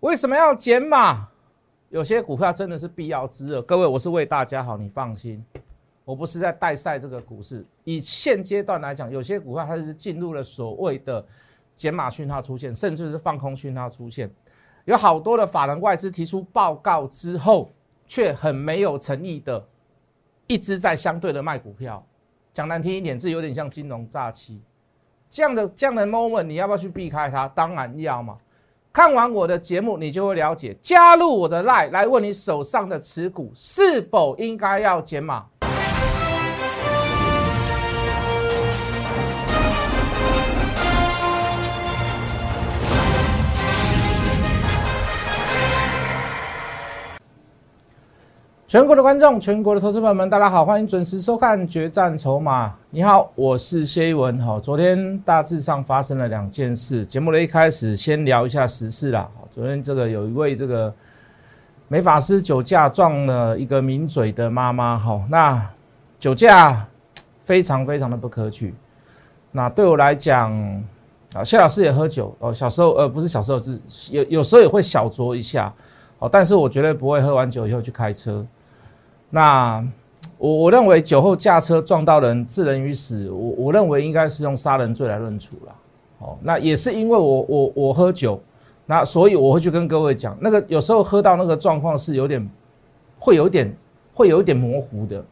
为什么要减码？有些股票真的是必要之恶。各位，我是为大家好，你放心，我不是在代赛这个股市。以现阶段来讲，有些股票它是进入了所谓的减码讯号出现，甚至是放空讯号出现。有好多的法人外资提出报告之后，却很没有诚意的，一直在相对的卖股票。讲难听一点，这有点像金融诈欺。这样的这样的 moment，你要不要去避开它？当然要嘛。看完我的节目，你就会了解。加入我的 line 来问你手上的持股是否应该要减码。全国的观众，全国的投资朋友们，大家好，欢迎准时收看《决战筹码》。你好，我是谢一文。好，昨天大致上发生了两件事。节目的一开始，先聊一下时事啦。昨天这个有一位这个美法师酒驾撞了一个名嘴的妈妈。好，那酒驾非常非常的不可取。那对我来讲，啊，谢老师也喝酒哦。小时候呃，不是小时候，是有有时候也会小酌一下。好，但是我绝对不会喝完酒以后去开车。那我我认为酒后驾车撞到人致人于死，我我认为应该是用杀人罪来论处了。哦，那也是因为我我我喝酒，那所以我会去跟各位讲，那个有时候喝到那个状况是有点，会有点会有点模糊的。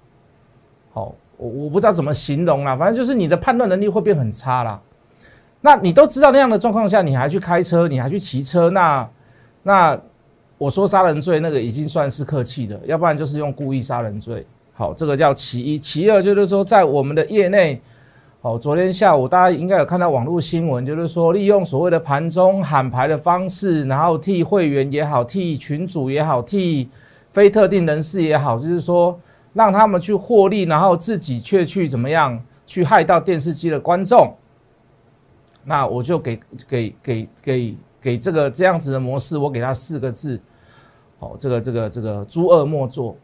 好，我我不知道怎么形容啦，反正就是你的判断能力会变很差啦。那你都知道那样的状况下，你还去开车，你还去骑车，那那。我说杀人罪那个已经算是客气的，要不然就是用故意杀人罪。好，这个叫其一，其二就是说，在我们的业内，好，昨天下午大家应该有看到网络新闻，就是说利用所谓的盘中喊牌的方式，然后替会员也好，替群主也好，替非特定人士也好，就是说让他们去获利，然后自己却去怎么样去害到电视机的观众。那我就给给给给。给这个这样子的模式，我给他四个字，好，这个这个这个诸恶莫作，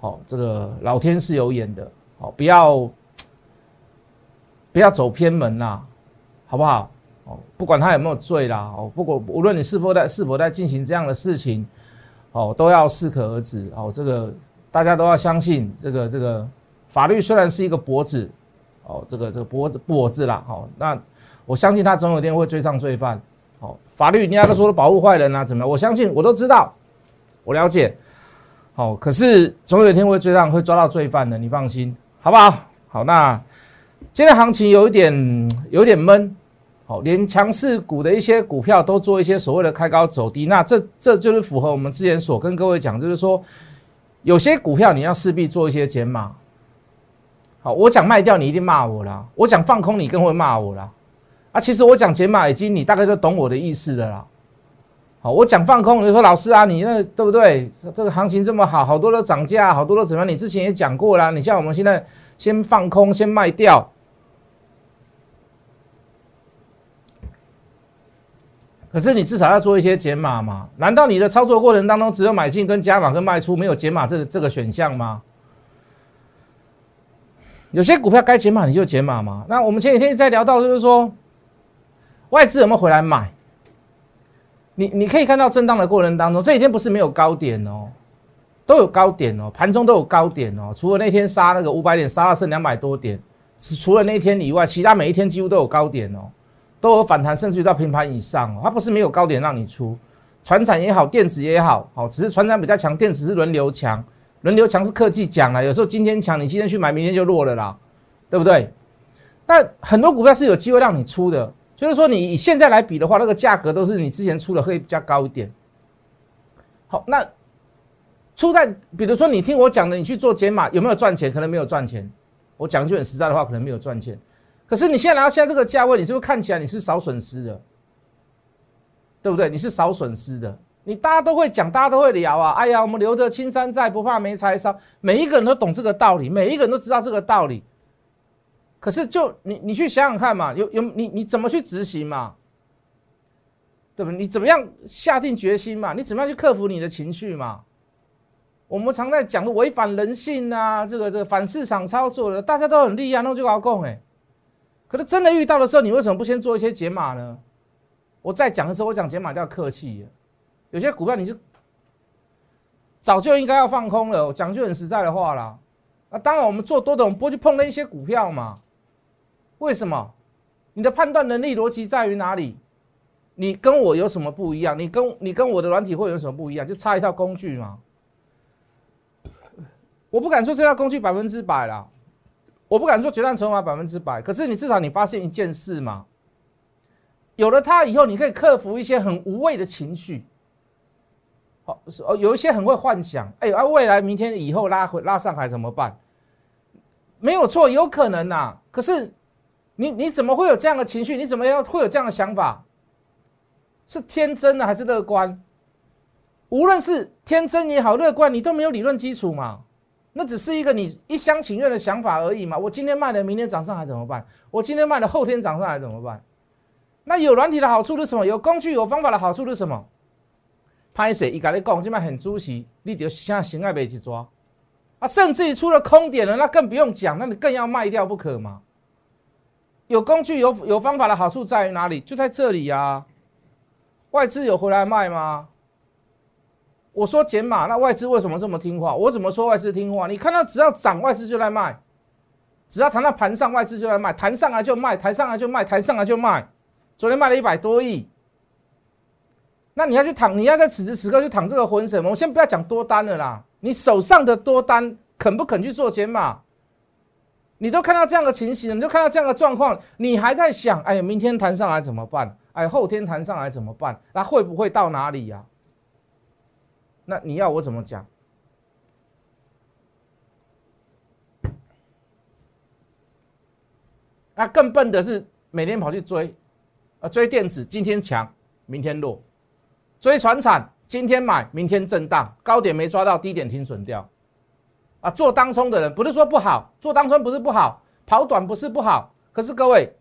好，这个老天是有眼的，好，不要不要走偏门呐，好不好？哦，不管他有没有罪啦，哦，不管无论你是否在是否在进行这样的事情，哦，都要适可而止，哦，这个大家都要相信，这个这个法律虽然是一个脖子，哦，这个这个脖子脖子啦，好，那我相信他总有一天会追上罪犯。好，法律人家都说保护坏人啊，怎么样？我相信，我都知道，我了解。好，可是总有一天会追上，会抓到罪犯的，你放心，好不好？好，那今天行情有一点有点闷，好，连强势股的一些股票都做一些所谓的开高走低，那这这就是符合我们之前所跟各位讲，就是说有些股票你要势必做一些减码。好，我讲卖掉你一定骂我啦，我讲放空你更会骂我啦。啊，其实我讲解码已经，你大概就懂我的意思的啦。好，我讲放空，你说老师啊，你那对不对？这个行情这么好，好多都涨价，好多都怎么样？你之前也讲过啦。你像我们现在先放空，先卖掉。可是你至少要做一些减码嘛？难道你的操作过程当中只有买进跟加码跟卖出，没有减码这这个选项吗？有些股票该减码你就减码嘛。那我们前几天在聊到，就是说外资有没有回来买？你你可以看到震荡的过程当中，这几天不是没有高点哦，都有高点哦，盘中都有高点哦。除了那天杀那个五百点，杀了剩两百多点，除了那天以外，其他每一天几乎都有高点哦，都有反弹，甚至于到平盘以上哦。它不是没有高点让你出，船产也好，电子也好，好，只是船产比较强，电子是轮流强。轮流强是科技讲了，有时候今天强，你今天去买，明天就弱了啦，对不对？那很多股票是有机会让你出的，就是说你现在来比的话，那个价格都是你之前出的会比较高一点。好，那出在比如说你听我讲的，你去做减码有没有赚钱？可能没有赚钱。我讲句很实在的话，可能没有赚钱。可是你现在来到现在这个价位，你是不是看起来你是少损失的？对不对？你是少损失的。你大家都会讲，大家都会聊啊！哎呀，我们留着青山在，不怕没柴烧。每一个人都懂这个道理，每一个人都知道这个道理。可是，就你你去想想看嘛，有有你你怎么去执行嘛？对不对？你怎么样下定决心嘛？你怎么样去克服你的情绪嘛？我们常在讲的违反人性啊，这个这个反市场操作的，大家都很厉害，那就搞共哎。可是真的遇到的时候，你为什么不先做一些解码呢？我在讲的时候，我讲解码要客气。有些股票你就早就应该要放空了。讲句很实在的话啦，啊，当然我们做多的，我们不会去碰那一些股票嘛。为什么？你的判断能力逻辑在于哪里？你跟我有什么不一样？你跟你跟我的软体会有什么不一样？就差一套工具嘛。我不敢说这套工具百分之百啦，我不敢说决战筹码百分之百。可是你至少你发现一件事嘛，有了它以后，你可以克服一些很无谓的情绪。好，哦，有一些很会幻想，哎，啊，未来明天以后拉回拉上海怎么办？没有错，有可能呐。可是。你你怎么会有这样的情绪？你怎么样会有这样的想法？是天真的还是乐观？无论是天真也好，乐观，你都没有理论基础嘛？那只是一个你一厢情愿的想法而已嘛？我今天卖了，明天涨上来怎么办？我今天卖了，后天涨上来怎么办？那有软体的好处是什么？有工具有方法的好处是什么？拍谁一跟你讲，今麦很主席，你就现在心爱被去抓啊！甚至于出了空点了，那更不用讲，那你更要卖掉不可嘛？有工具、有有方法的好处在于哪里？就在这里呀。外资有回来卖吗？我说减码，那外资为什么这么听话？我怎么说外资听话？你看到只要涨，外资就来卖；只要谈到盘上，外资就来卖，谈上来就卖，谈上来就卖，谈上来就卖。昨天卖了一百多亿，那你要去躺，你要在此时此刻去躺这个浑水吗？我先不要讲多单了啦，你手上的多单肯不肯去做减码？你都看到这样的情形，你就看到这样的状况，你还在想，哎，明天弹上来怎么办？哎，后天弹上来怎么办？那会不会到哪里呀？那你要我怎么讲？那更笨的是每天跑去追，啊，追电子，今天强，明天弱；追船产，今天买，明天震荡，高点没抓到，低点停损掉。啊，做当冲的人不是说不好，做当冲不是不好，跑短不是不好。可是各位，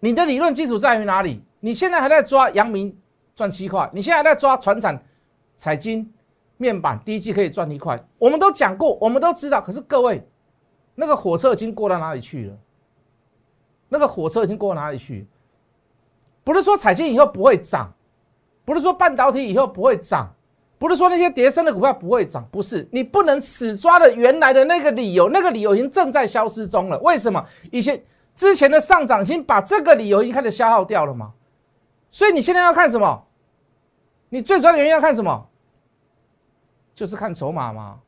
你的理论基础在于哪里？你现在还在抓阳明赚七块，你现在还在抓船产、彩金、面板，第一季可以赚一块。我们都讲过，我们都知道。可是各位，那个火车已经过到哪里去了？那个火车已经过到哪里去？不是说彩金以后不会涨，不是说半导体以后不会涨。不是说那些跌升的股票不会涨，不是你不能死抓的原来的那个理由，那个理由已经正在消失中了。为什么？以前之前的上涨已经把这个理由已经开始消耗掉了吗？所以你现在要看什么？你最主要的原因要看什么？就是看筹码吗？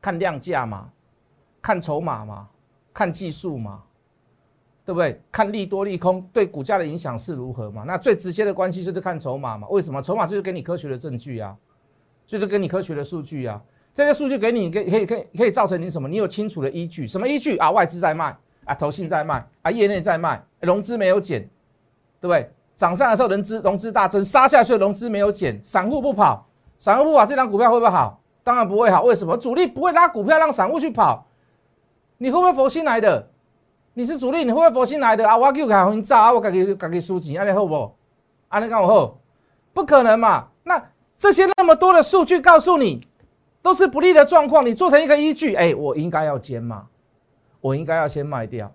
看量价吗？看筹码吗？看技术吗？对不对？看利多利空对股价的影响是如何嘛？那最直接的关系就是看筹码嘛？为什么？筹码就是给你科学的证据啊，就是给你科学的数据啊。这些数据给你，可以可以可以可以造成你什么？你有清楚的依据？什么依据啊？外资在卖啊，投信在卖啊，业内在卖，融资没有减，对不对？涨上的时候融资融资大增，杀下去融资没有减，散户不跑，散户不跑，这张股票会不会好？当然不会好。为什么？主力不会拉股票让散户去跑，你会不会佛心来的？你是主力，你会不会佛心来的啊？我叫开红炸啊，我自己自己输钱，安尼好不？安尼讲我好？不可能嘛！那这些那么多的数据告诉你，都是不利的状况，你做成一个依据，哎，我应该要减嘛，我应该要先卖掉，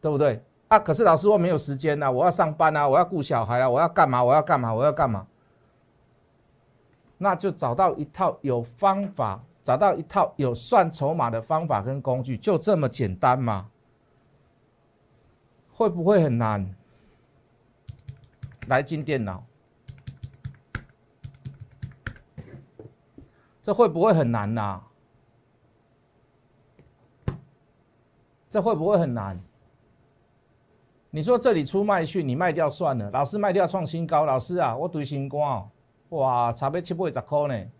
对不对？啊，可是老师我没有时间呐，我要上班啊，我要顾小孩啊，我要干嘛？我要干嘛？我要干嘛？那就找到一套有方法，找到一套有算筹码的方法跟工具，就这么简单嘛。会不会很难？来进电脑，这会不会很难呐？这会不会很难？你说这里出卖去，你卖掉算了。老师卖掉创新高，老师啊，我对新光，哇，差不七八十块呢，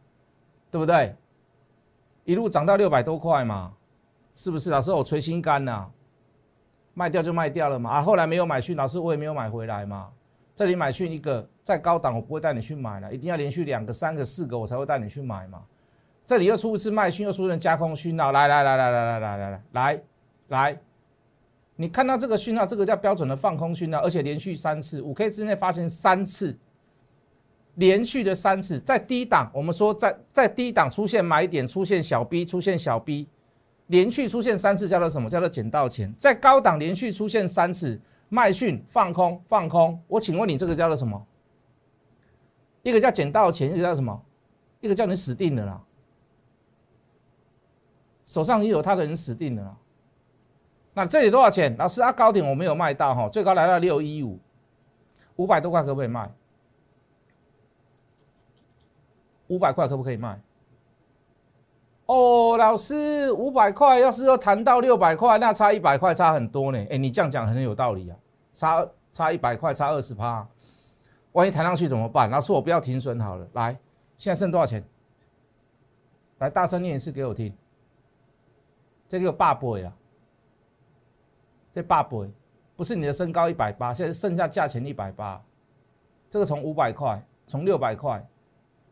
对不对？一路涨到六百多块嘛，是不是？老师我捶心肝呐。卖掉就卖掉了嘛，啊，后来没有买讯，老师我也没有买回来嘛。这里买讯一个再高档，我不会带你去买了，一定要连续两个、三个、四个，我才会带你去买嘛。这里又出一次卖讯，又出一次加空讯号，来来来来来来来来来来来，你看到这个讯号，这个叫标准的放空讯号，而且连续三次，五 K 之内发生三次，连续的三次，在低档，我们说在在低档出现买点，出现小 B，出现小 B。连续出现三次叫做什么？叫做捡到钱。在高档连续出现三次卖讯放空放空，我请问你这个叫做什么？一个叫捡到钱，一个叫什么？一个叫你死定了啦。手上已有他的人死定了啦。那这里多少钱？老师啊，高点我没有卖到哈，最高来到六一五，五百多块可不可以卖？五百块可不可以卖？哦，老师，五百块要是要谈到六百块，那差一百块差很多呢。哎，你这样讲很有道理啊，差差一百块，差二十趴，万一谈上去怎么办？老师，我不要停损好了。来，现在剩多少钱？来，大声念一次给我听。这个八倍啊，这八倍不是你的身高一百八，现在剩下价钱一百八，这个从五百块，从六百块，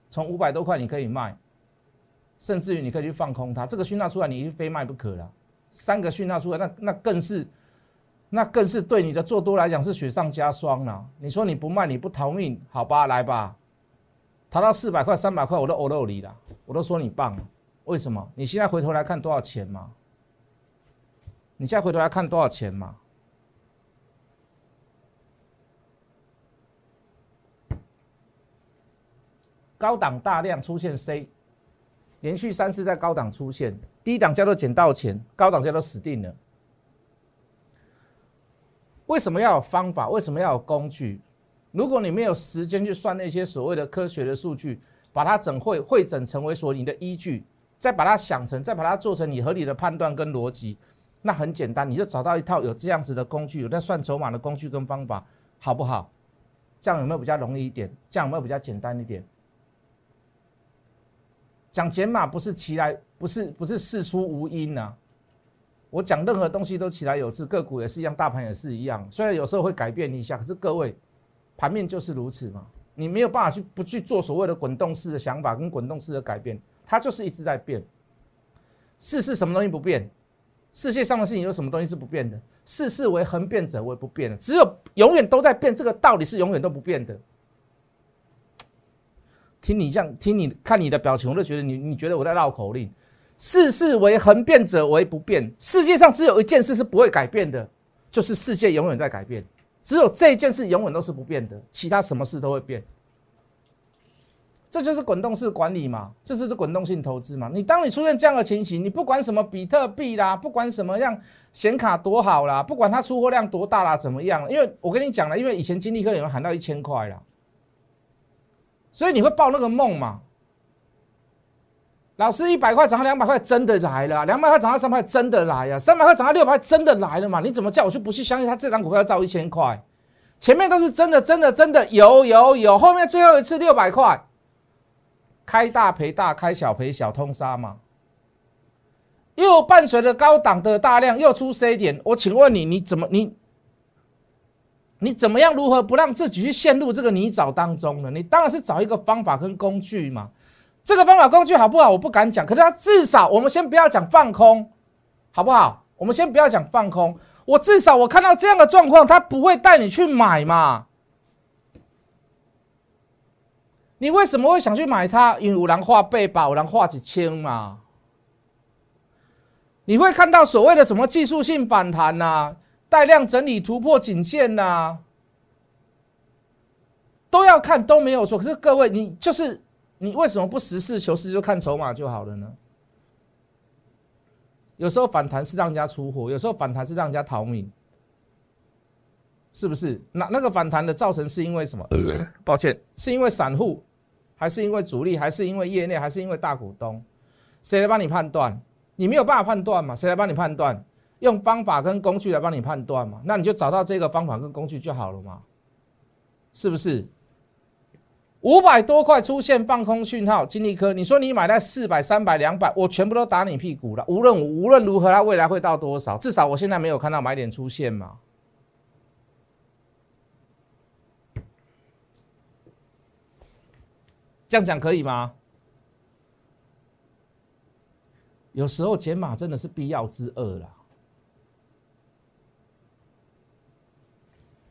从五百多块你可以卖。甚至于你可以去放空它，这个讯号出来，你非卖不可了。三个讯号出来，那那更是，那更是对你的做多来讲是雪上加霜了。你说你不卖，你不逃命，好吧，来吧，逃到四百块、三百块，我都欧肉你了，我都说你棒。为什么？你现在回头来看多少钱嘛？你现在回头来看多少钱嘛？高档大量出现 C。连续三次在高档出现，低档叫做捡到钱，高档叫做死定了。为什么要有方法？为什么要有工具？如果你没有时间去算那些所谓的科学的数据，把它整会会整成为所你的依据，再把它想成，再把它做成你合理的判断跟逻辑，那很简单，你就找到一套有这样子的工具，有在算筹码的工具跟方法，好不好？这样有没有比较容易一点？这样有没有比较简单一点？讲减码不是其来，不是不是事出无因呐。我讲任何东西都起来有致，个股也是一样，大盘也是一样。虽然有时候会改变一下，可是各位，盘面就是如此嘛。你没有办法去不去做所谓的滚动式的想法跟滚动式的改变，它就是一直在变。世事什么东西不变？世界上的事情有什么东西是不变的？世事为恒变者为不变的，只有永远都在变，这个道理是永远都不变的。听你这样，听你看你的表情，我都觉得你你觉得我在绕口令。世事为恒变者为不变，世界上只有一件事是不会改变的，就是世界永远在改变，只有这一件事永远都是不变的，其他什么事都会变。这就是滚动式管理嘛，这就是滚动性投资嘛。你当你出现这样的情形，你不管什么比特币啦，不管什么样显卡多好啦，不管它出货量多大啦，怎么样？因为我跟你讲了，因为以前金立科有人喊到一千块啦。所以你会报那个梦嘛？老师一百块涨到两百块，真的来了；两百块涨到三百，真的来了；三百块涨到六百，真的来了嘛？你怎么叫我就不去相信他这张股票要造一千块？前面都是真的，真的，真的有有有，后面最后一次六百块，开大赔大，开小赔小，通杀嘛？又伴随着高档的大量，又出 C 点，我请问你，你怎么你？你怎么样？如何不让自己去陷入这个泥沼当中呢？你当然是找一个方法跟工具嘛。这个方法工具好不好？我不敢讲。可是它至少，我们先不要讲放空，好不好？我们先不要讲放空。我至少我看到这样的状况，他不会带你去买嘛。你为什么会想去买它？因为五郎画背吧，五郎画几千嘛。你会看到所谓的什么技术性反弹呐？带量整理突破颈线呐，都要看都没有错。可是各位，你就是你为什么不实事求是就看筹码就好了呢？有时候反弹是让人家出货，有时候反弹是让人家逃命，是不是？那那个反弹的造成是因为什么？抱歉，是因为散户，还是因为主力，还是因为业内，还是因为大股东？谁来帮你判断？你没有办法判断嘛？谁来帮你判断？用方法跟工具来帮你判断嘛，那你就找到这个方法跟工具就好了嘛，是不是？五百多块出现放空讯号，金立科，你说你买在四百、三百、两百，我全部都打你屁股了。无论无论如何，它未来会到多少？至少我现在没有看到买点出现嘛。这样讲可以吗？有时候减码真的是必要之恶了。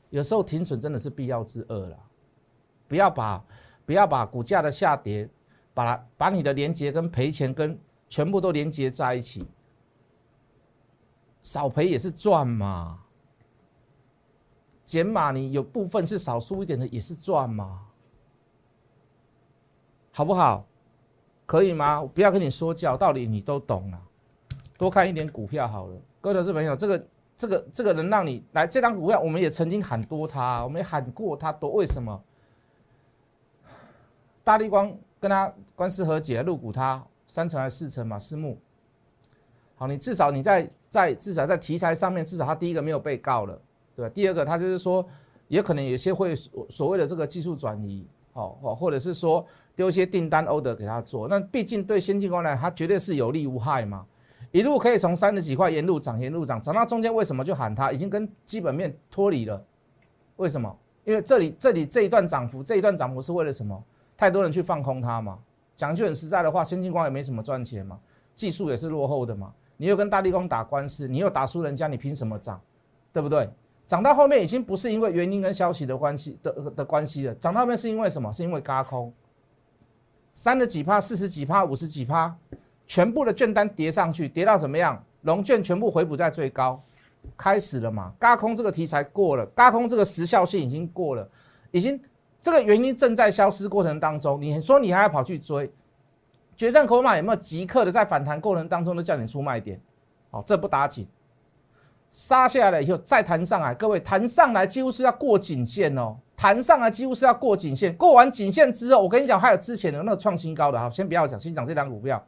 有时候停损真的是必要之恶了，不要把不要把股价的下跌，把把你的连接跟赔钱跟全部都连接在一起，少赔也是赚嘛，减码你有部分是少输一点的也是赚嘛，好不好？可以吗？不要跟你说教，道理你都懂了。多看一点股票好了，各位投资朋友，这个这个这个能让你来这张股票，我们也曾经喊多它，我们也喊过它多，为什么？大力光跟他官司和解，入股它三成还是四成嘛？私募。好，你至少你在在至少在题材上面，至少他第一个没有被告了，对吧？第二个，他就是说，也可能有些会所谓的这个技术转移，哦哦，或者是说丢一些订单 order 给他做，那毕竟对先进光来，它绝对是有利无害嘛。一路可以从三十几块沿路涨，沿路涨，涨到中间为什么就喊它已经跟基本面脱离了？为什么？因为这里这里这一段涨幅，这一段涨幅是为了什么？太多人去放空它嘛。讲句很实在的话，先进光也没什么赚钱嘛，技术也是落后的嘛。你又跟大地光打官司，你又打输人家，你凭什么涨？对不对？涨到后面已经不是因为原因跟消息的关系的的关系了，涨到后面是因为什么？是因为嘎空，三十几趴、四十几趴、五十几趴。全部的券单叠上去，叠到怎么样？龙券全部回补在最高，开始了嘛？嘎空这个题材过了，嘎空这个时效性已经过了，已经这个原因正在消失过程当中。你说你还要跑去追？决战筹码有没有即刻的在反弹过程当中都叫你出卖点？好，这不打紧，杀下来以后再弹上来，各位弹上来几乎是要过颈线哦，弹上来几乎是要过颈线，过完颈线之后，我跟你讲，还有之前的那个创新高的哈，先不要讲，先讲这张股票。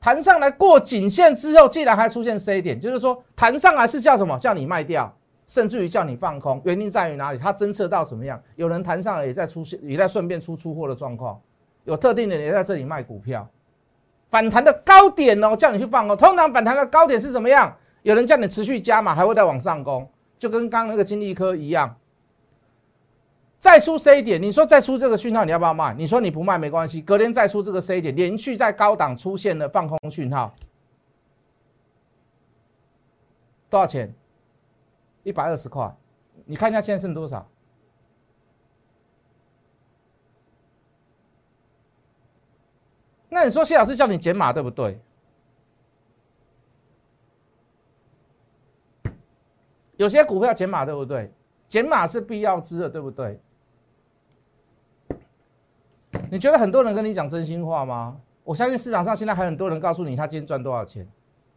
弹上来过颈线之后，竟然还出现 C 点，就是说弹上来是叫什么？叫你卖掉，甚至于叫你放空。原因在于哪里？它侦测到什么样？有人弹上来也在出现，也在顺便出出货的状况。有特定的人在这里卖股票，反弹的高点哦，叫你去放哦。通常反弹的高点是怎么样？有人叫你持续加码，还会再往上攻，就跟刚刚那个金利科一样。再出 C 点，你说再出这个讯号，你要不要卖？你说你不卖没关系，隔天再出这个 C 点，连续在高档出现了放空讯号，多少钱？一百二十块，你看一下现在剩多少？那你说谢老师叫你减码对不对？有些股票减码对不对？减码是必要之的，对不对？你觉得很多人跟你讲真心话吗？我相信市场上现在还很多人告诉你他今天赚多少钱。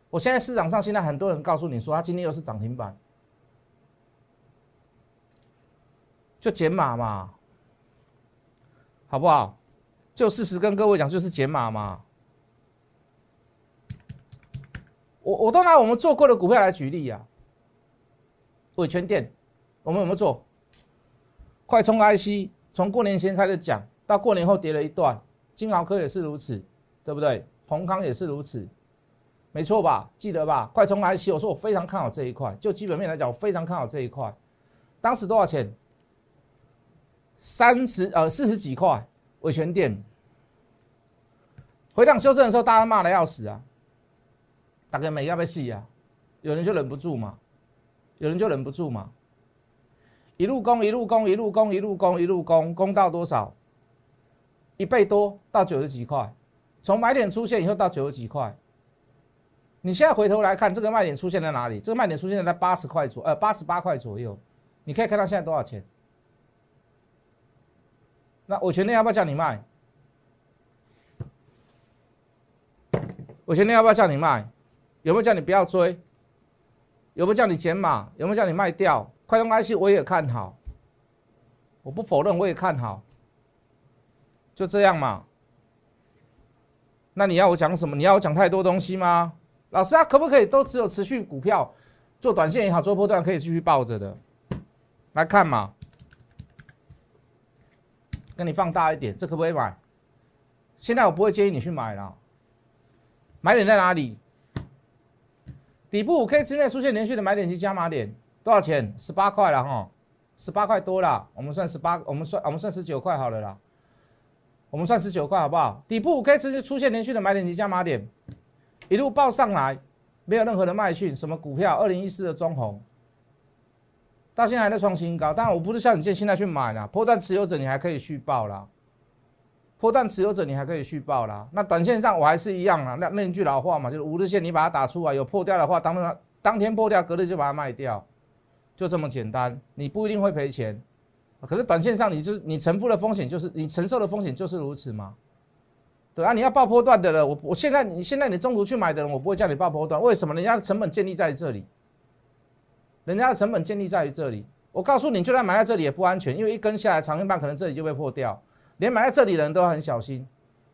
我现在市场上现在很多人告诉你说他今天又是涨停板，就减码嘛，好不好？就事实跟各位讲，就是减码嘛。我我都拿我们做过的股票来举例呀，伟全店，我们有没有做？快充 IC，从过年前开始讲。到过年后跌了一段，金豪科也是如此，对不对？宏康也是如此，没错吧？记得吧？快充 IC，我说我非常看好这一块，就基本面来讲，我非常看好这一块。当时多少钱？三十呃四十几块，维权店。回档修正的时候，大家骂的要死啊！大家没要不要戏啊？有人就忍不住嘛，有人就忍不住嘛。一路攻，一路攻，一路攻，一路攻，一路攻，攻到多少？一倍多到九十几块，从买点出现以后到九十几块，你现在回头来看，这个卖点出现在哪里？这个卖点出现在八十块左，呃，八十八块左右。你可以看到现在多少钱？那我全天要不要叫你卖？我全天要不要叫你卖？有没有叫你不要追？有没有叫你减码？有没有叫你卖掉？快通 IC 我也看好，我不否认，我也看好。就这样嘛？那你要我讲什么？你要我讲太多东西吗？老师啊，可不可以都只有持续股票做短线也好，做波段可以继续抱着的？来看嘛，跟你放大一点，这可不可以买？现在我不会建议你去买了。买点在哪里？底部五 K 之内出现连续的买点及加码点，多少钱？十八块了哈，十八块多了。我们算十八，我们算我们算十九块好了啦。我们算十九块好不好？底部五 K 持续出现连续的买点及加码点，一路报上来，没有任何的卖讯。什么股票？二零一四的中红，到现在还在创新高。当然，我不是像你建现在去买啦，破断持有者你还可以续报啦，破断持有者你还可以续报啦。那短线上我还是一样啊，那那句老话嘛，就是五日线你把它打出来，有破掉的话，当当当天破掉，隔日就把它卖掉，就这么简单。你不一定会赔钱。可是短线上，你就是你承付的风险，就是你承受的风险就是如此吗？对啊，你要爆波段的了，我我现在你现在你中途去买的人，我不会叫你爆波段，为什么？人家的成本建立在这里，人家的成本建立在于这里。我告诉你，就算买在这里也不安全，因为一根下来长线棒可能这里就被破掉，连买在这里的人都很小心。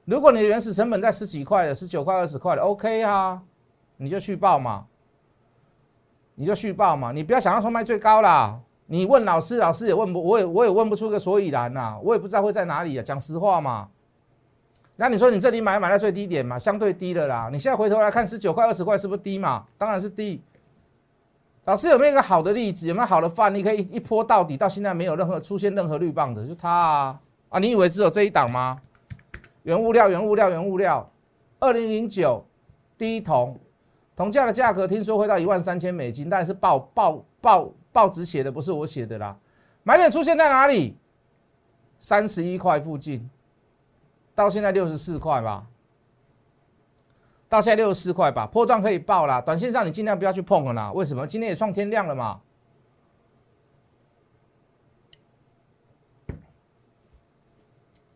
如果你的原始成本在十几块的、十九块、二十块的，OK 啊，你就续报嘛，你就续报嘛，你不要想要说卖最高啦。你问老师，老师也问不，我也我也问不出个所以然呐，我也不知道会在哪里啊。讲实话嘛，那你说你这里买买在最低点嘛，相对低的啦。你现在回头来看十九块、二十块是不是低嘛？当然是低。老师有没有一个好的例子？有没有好的范例可以一波到底？到现在没有任何出现任何绿棒的，就它啊啊！你以为只有这一档吗？原物料，原物料，原物料。二零零九第一铜，铜价的价格听说会到一万三千美金，但是爆爆爆报纸写的不是我写的啦。买点出现在哪里？三十一块附近，到现在六十四块吧。到现在六十四块吧，破断可以报啦。短线上你尽量不要去碰了啦。为什么？今天也创天量了嘛。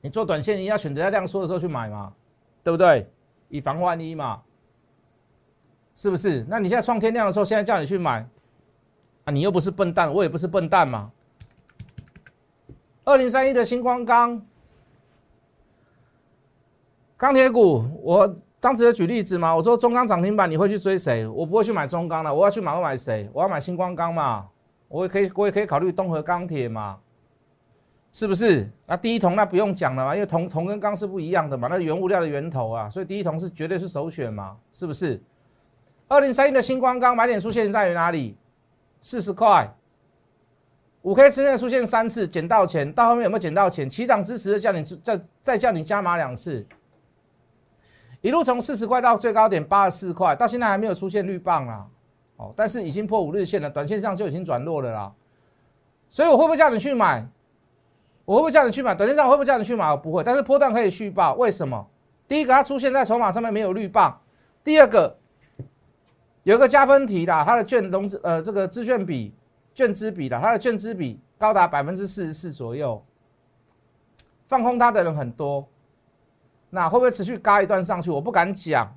你做短线，你要选择在量缩的时候去买嘛，对不对？以防万一嘛，是不是？那你现在创天量的时候，现在叫你去买你又不是笨蛋，我也不是笨蛋嘛。二零三一的星光钢，钢铁股，我。当时有举例子嘛？我说中钢涨停板你会去追谁？我不会去买中钢了，我要去买会买谁？我要买星光钢嘛？我也可以，我也可以考虑东河钢铁嘛？是不是？那第一铜那不用讲了嘛，因为铜铜跟钢是不一样的嘛，那原物料的源头啊，所以第一铜是绝对是首选嘛？是不是？二零三一的星光钢买点出现在于哪里？四十块，五 K 之内出现三次，捡到钱，到后面有没有捡到钱？起涨之时叫你再再叫你加码两次。一路从四十块到最高点八十四块，到现在还没有出现绿棒啊，哦，但是已经破五日线了，短线上就已经转弱了啦。所以我会不会叫你去买？我会不会叫你去买？短线上会不会叫你去买？我不会，但是波段可以续报。为什么？第一个，它出现在筹码上面没有绿棒；第二个，有一个加分题啦，它的券融资呃这个资券比券资比的，它的券资比高达百分之四十四左右，放空它的人很多。那会不会持续嘎一段上去？我不敢讲，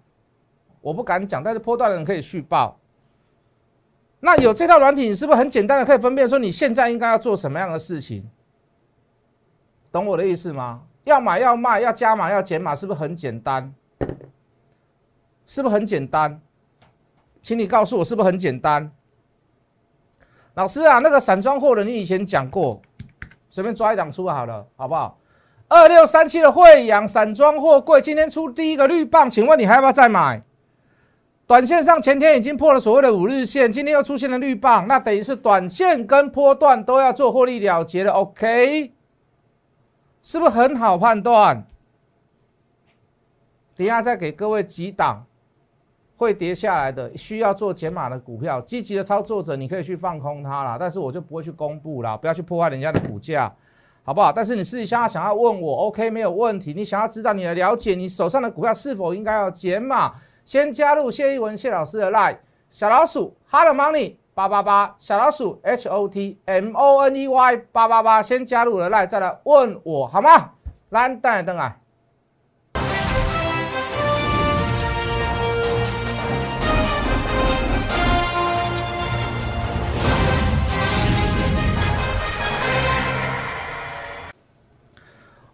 我不敢讲。但是波段的人可以续报。那有这套软体，你是不是很简单的可以分辨说你现在应该要做什么样的事情？懂我的意思吗？要买要卖要加码要减码，是不是很简单？是不是很简单？请你告诉我是不是很简单？老师啊，那个散装货的你以前讲过，随便抓一档出好了，好不好？二六三七的惠阳散装货柜今天出第一个绿棒，请问你还要不要再买？短线上前天已经破了所谓的五日线，今天又出现了绿棒，那等于是短线跟波段都要做获利了结了，OK？是不是很好判断？等下再给各位几档会跌下来的需要做减码的股票，积极的操作者你可以去放空它了，但是我就不会去公布了，不要去破坏人家的股价。好不好？但是你私下想要问我，OK，没有问题。你想要知道你的了解，你手上的股票是否应该要减码？先加入谢一文谢老师的 Line 小老鼠 Hot Money 八八八小老鼠 H O T M O N E Y 八八八，先加入了 Line 再来问我好吗？来，等来等来。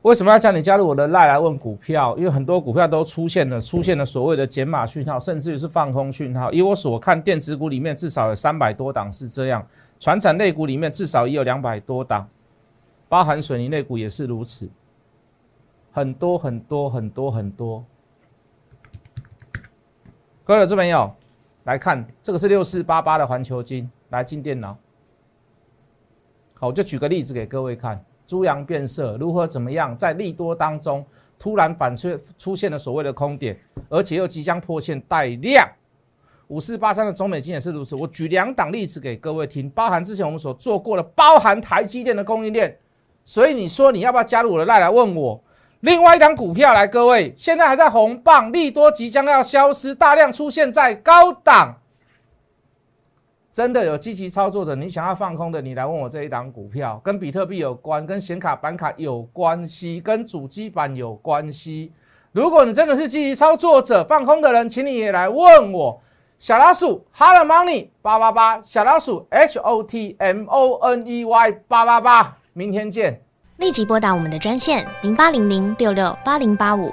为什么要叫你加入我的赖来问股票？因为很多股票都出现了出现了所谓的减码讯号，甚至于是放空讯号。以我所看，电子股里面至少有三百多档是这样，船产类股里面至少也有两百多档，包含水泥类股也是如此，很多很多很多很多。各位有资朋友来看，这个是六四八八的环球金，来进电脑。好，我就举个例子给各位看。猪羊变色，如何怎么样？在利多当中突然反出出现了所谓的空点，而且又即将破线带量。五四八三的中美金也是如此。我举两档例子给各位听，包含之前我们所做过的，包含台积电的供应链。所以你说你要不要加入我的赖来问我？另外一档股票来，各位现在还在红棒，利多即将要消失，大量出现在高档。真的有积极操作者，你想要放空的，你来问我这一档股票，跟比特币有关，跟显卡板卡有关系，跟主机板有关系。如果你真的是积极操作者，放空的人，请你也来问我。小老鼠 Hot Money 八八八，小老鼠 H O T M O N E Y 八八八，明天见。立即拨打我们的专线零八零零六六八零八五